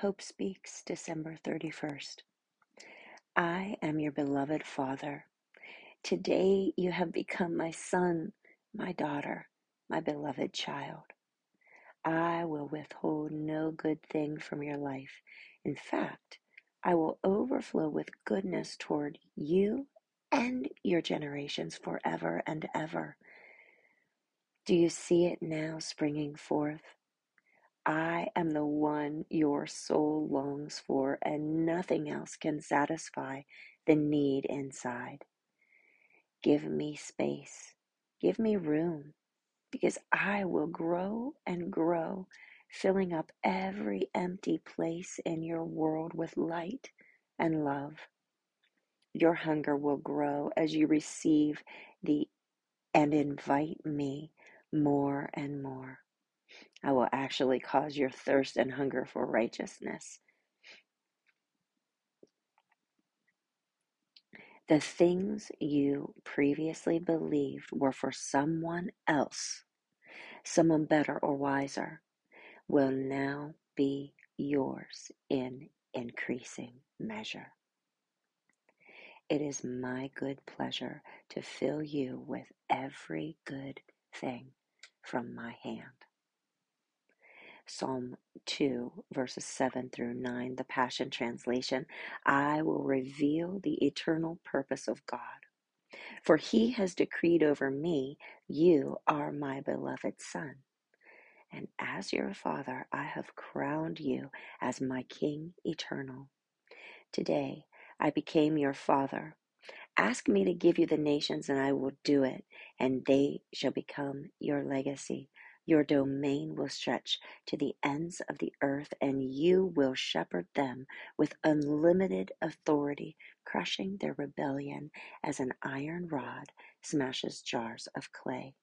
Hope Speaks, December 31st. I am your beloved Father. Today you have become my son, my daughter, my beloved child. I will withhold no good thing from your life. In fact, I will overflow with goodness toward you and your generations forever and ever. Do you see it now springing forth? I am the one your soul longs for, and nothing else can satisfy the need inside. Give me space, give me room, because I will grow and grow, filling up every empty place in your world with light and love. Your hunger will grow as you receive the and invite me more and more. I will actually cause your thirst and hunger for righteousness. The things you previously believed were for someone else, someone better or wiser, will now be yours in increasing measure. It is my good pleasure to fill you with every good thing from my hand. Psalm 2, verses 7 through 9, the Passion Translation I will reveal the eternal purpose of God. For he has decreed over me, You are my beloved Son. And as your Father, I have crowned you as my King eternal. Today, I became your Father. Ask me to give you the nations, and I will do it, and they shall become your legacy. Your domain will stretch to the ends of the earth, and you will shepherd them with unlimited authority, crushing their rebellion as an iron rod smashes jars of clay.